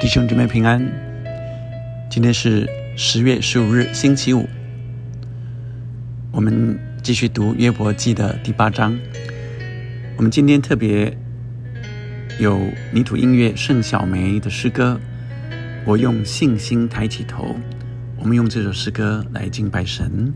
弟兄姊妹平安，今天是十月十五日，星期五。我们继续读约伯记的第八章。我们今天特别有泥土音乐盛小梅的诗歌，我用信心抬起头。我们用这首诗歌来敬拜神。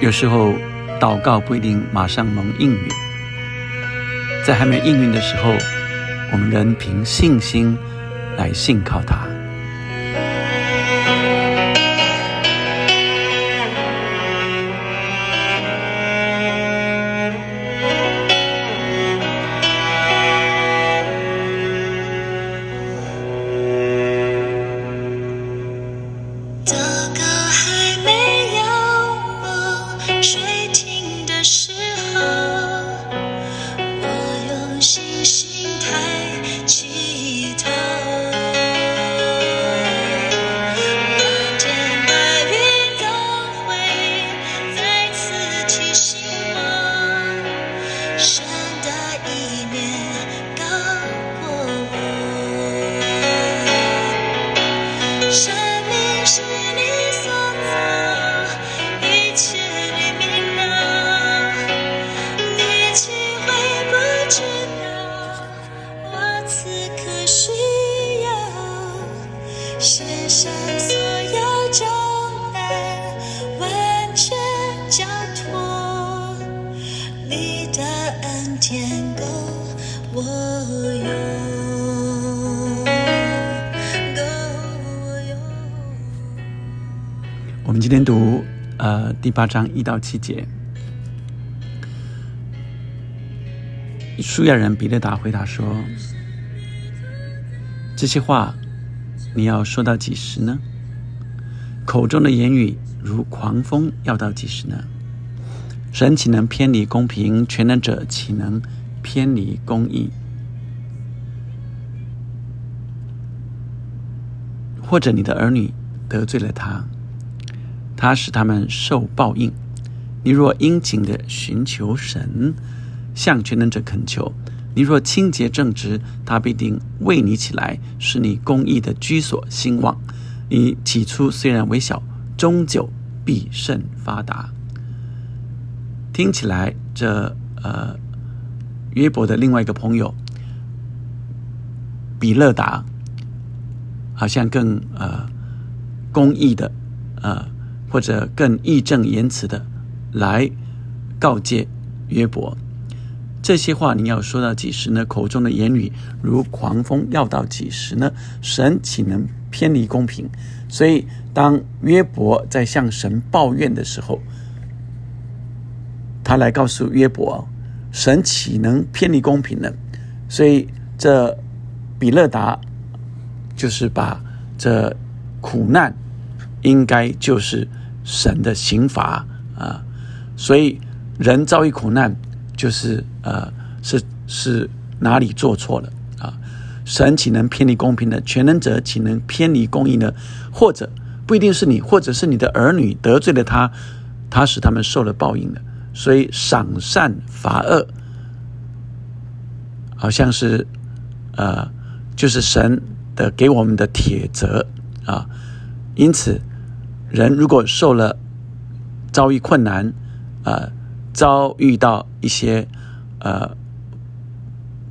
有时候祷告不一定马上能应允，在还没应允的时候，我们仍凭信心来信靠他。第八章一到七节。书亚人比勒达回答说：“这些话你要说到几时呢？口中的言语如狂风，要到几时呢？神岂能偏离公平？全能者岂能偏离公义？或者你的儿女得罪了他，他使他们受报应。你若殷勤的寻求神，向全能者恳求，你若清洁正直，他必定为你起来，使你公义的居所兴旺。你起初虽然微小，终究必甚发达。听起来，这呃约伯的另外一个朋友比勒达，好像更呃公义的呃或者更义正言辞的来告诫约伯。这些话你要说到几时呢？口中的言语如狂风，要到几时呢？神岂能偏离公平？所以，当约伯在向神抱怨的时候，他来告诉约伯：神岂能偏离公平呢？所以，这比勒达就是把这苦难应该就是神的刑罚啊。所以，人遭遇苦难。就是呃，是是哪里做错了啊？神岂能偏离公平呢？全能者岂能偏离公义呢？或者不一定是你，或者是你的儿女得罪了他，他使他们受了报应的。所以赏善罚恶，好像是呃，就是神的给我们的铁则啊。因此，人如果受了遭遇困难，呃。遭遇到一些呃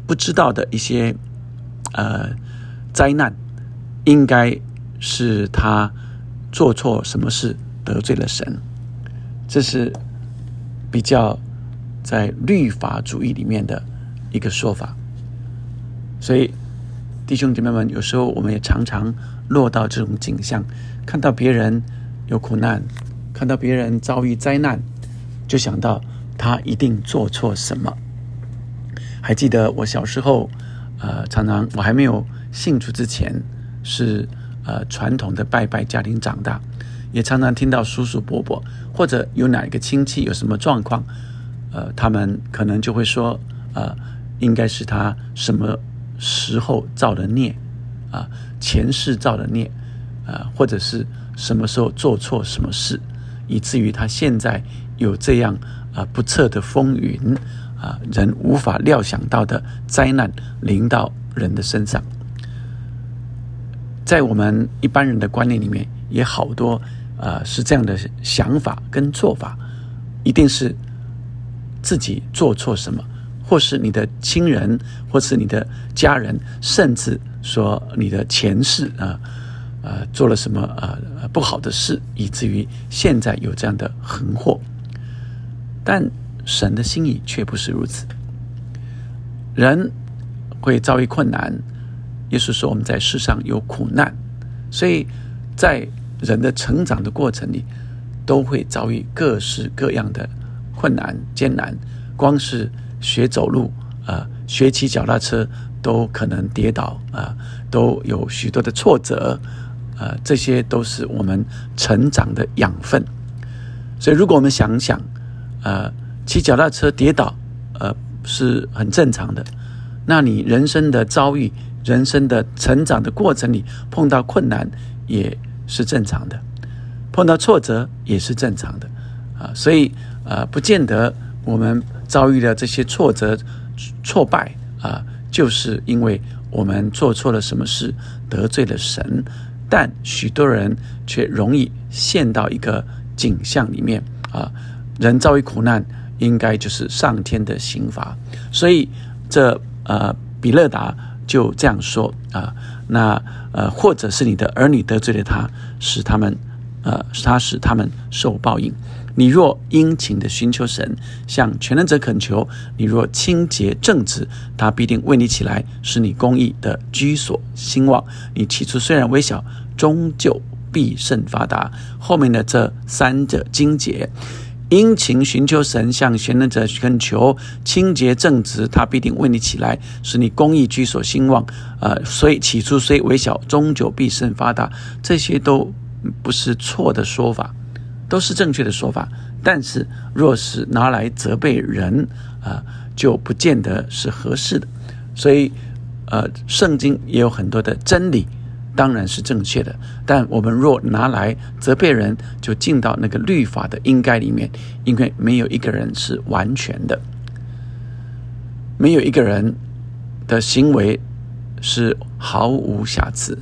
不知道的一些呃灾难，应该是他做错什么事得罪了神，这是比较在律法主义里面的一个说法。所以弟兄姐妹们，有时候我们也常常落到这种景象，看到别人有苦难，看到别人遭遇灾难，就想到他一定做错什么。还记得我小时候，呃，常常我还没有信主之前，是呃传统的拜拜家庭长大，也常常听到叔叔伯伯或者有哪一个亲戚有什么状况，呃，他们可能就会说，呃，应该是他什么时候造的孽，啊，前世造的孽，啊，或者是什么时候做错什么事，以至于他现在有这样啊不测的风云。啊，人无法料想到的灾难临到人的身上，在我们一般人的观念里面，也好多啊是这样的想法跟做法，一定是自己做错什么，或是你的亲人，或是你的家人，甚至说你的前世啊啊做了什么啊不好的事，以至于现在有这样的横祸，但。神的心意却不是如此。人会遭遇困难，也是说我们在世上有苦难，所以在人的成长的过程里，都会遭遇各式各样的困难艰难。光是学走路啊，学骑脚踏车都可能跌倒啊，都有许多的挫折啊，这些都是我们成长的养分。所以，如果我们想想，呃。骑脚踏车跌倒，呃，是很正常的。那你人生的遭遇、人生的成长的过程里碰到困难，也是正常的；碰到挫折也是正常的。啊，所以啊，不见得我们遭遇的这些挫折、挫败啊，就是因为我们做错了什么事，得罪了神。但许多人却容易陷到一个景象里面啊，人遭遇苦难。应该就是上天的刑罚，所以这呃比勒达就这样说啊，那呃或者是你的儿女得罪了他，使他们呃他使他们受报应。你若殷勤的寻求神，向全能者恳求；你若清洁正直，他必定为你起来，使你公义的居所兴旺。你起初虽然微小，终究必胜发达。后面的这三者精节。殷勤寻求神，向全能者恳求，清洁正直，他必定为你起来，使你公义居所兴旺。呃，所以起初虽微小，终究必胜发达。这些都不是错的说法，都是正确的说法。但是若是拿来责备人，啊，就不见得是合适的。所以，呃，圣经也有很多的真理。当然是正确的，但我们若拿来责备人，就进到那个律法的应该里面，因为没有一个人是完全的，没有一个人的行为是毫无瑕疵，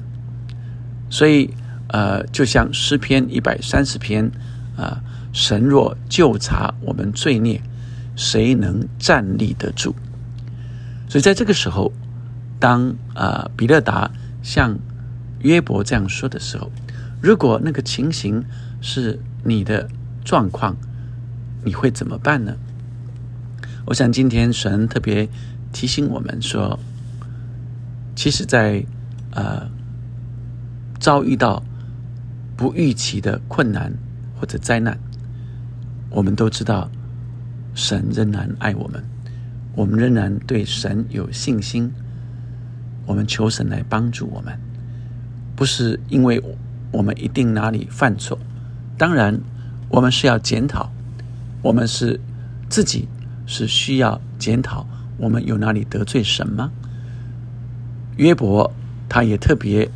所以呃，就像诗篇一百三十篇啊，神若就查我们罪孽，谁能站立得住？所以在这个时候，当啊比勒达向约伯这样说的时候，如果那个情形是你的状况，你会怎么办呢？我想今天神特别提醒我们说，其实，在呃遭遇到不预期的困难或者灾难，我们都知道神仍然爱我们，我们仍然对神有信心，我们求神来帮助我们。不是因为我们一定哪里犯错，当然我们是要检讨，我们是自己是需要检讨，我们有哪里得罪神吗？约伯他也特别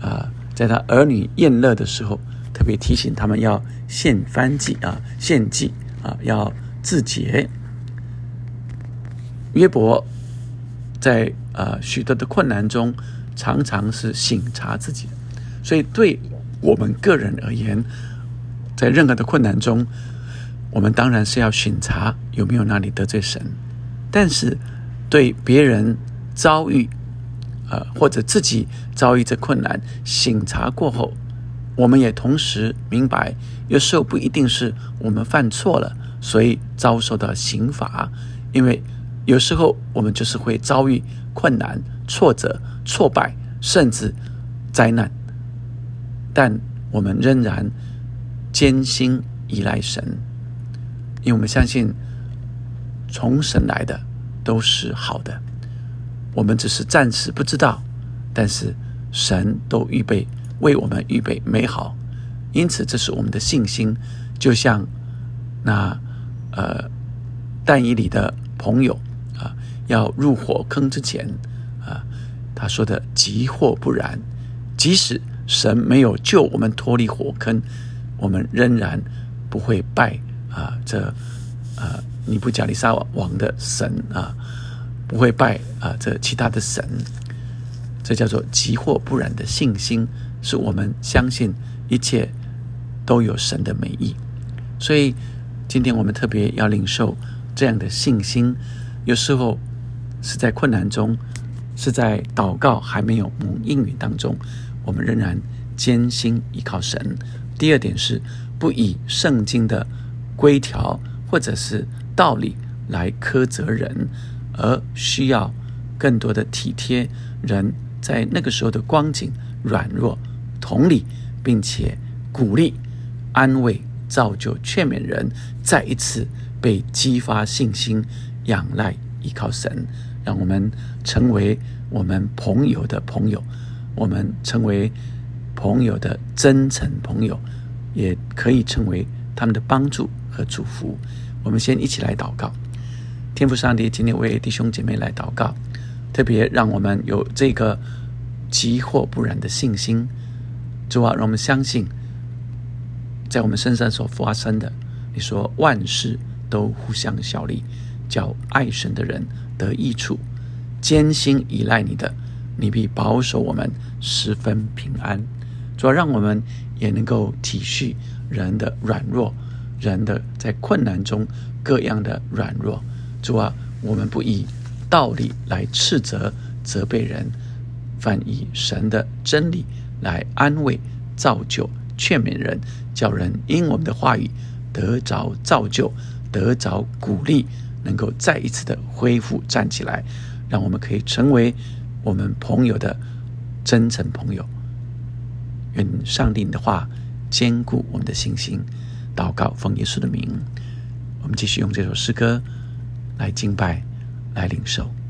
啊，在他儿女宴乐的时候，特别提醒他们要献翻祭啊，献祭啊，要自洁。约伯在啊许多的困难中。常常是省察自己，所以对我们个人而言，在任何的困难中，我们当然是要省察有没有哪里得罪神。但是对别人遭遇呃，或者自己遭遇这困难，醒察过后，我们也同时明白，有时候不一定是我们犯错了，所以遭受到刑罚，因为有时候我们就是会遭遇困难、挫折、挫败，甚至灾难，但我们仍然坚心依赖神，因为我们相信从神来的都是好的。我们只是暂时不知道，但是神都预备为我们预备美好，因此这是我们的信心。就像那呃但以里的朋友啊，要入火坑之前啊，他说的“急或不然”，即使神没有救我们脱离火坑，我们仍然不会拜啊这呃尼布甲利沙王的神啊。不会拜啊，这其他的神，这叫做急或不然的信心，是我们相信一切都有神的美意。所以今天我们特别要领受这样的信心。有时候是在困难中，是在祷告还没有蒙应允当中，我们仍然坚信依靠神。第二点是不以圣经的规条或者是道理来苛责人。而需要更多的体贴人在那个时候的光景软弱同理，并且鼓励、安慰、造就、劝勉人，再一次被激发信心，仰赖依靠神，让我们成为我们朋友的朋友，我们成为朋友的真诚朋友，也可以成为他们的帮助和祝福。我们先一起来祷告。天父上帝，今天为弟兄姐妹来祷告，特别让我们有这个急或不然的信心。主啊，让我们相信，在我们身上所发生的，你说万事都互相效力，叫爱神的人得益处。艰辛依赖你的，你必保守我们十分平安。主要让我们也能够体恤人的软弱，人的在困难中各样的软弱。主啊，我们不以道理来斥责、责备人，反以神的真理来安慰、造就、劝勉人，叫人因我们的话语得着造就、得着鼓励，能够再一次的恢复站起来，让我们可以成为我们朋友的真诚朋友。愿上帝的话坚固我们的信心。祷告，奉耶稣的名，我们继续用这首诗歌。来敬拜，来领受。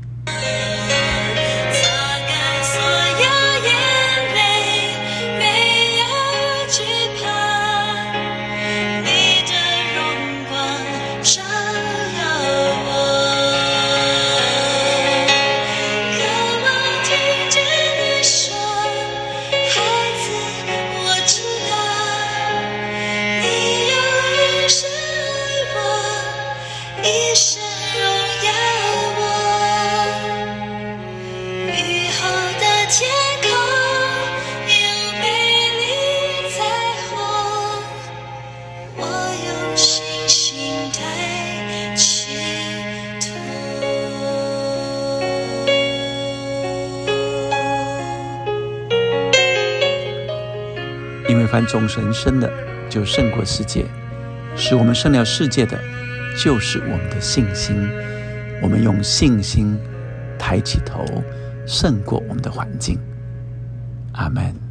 凡众神生的，就胜过世界；使我们胜了世界的，就是我们的信心。我们用信心抬起头，胜过我们的环境。阿门。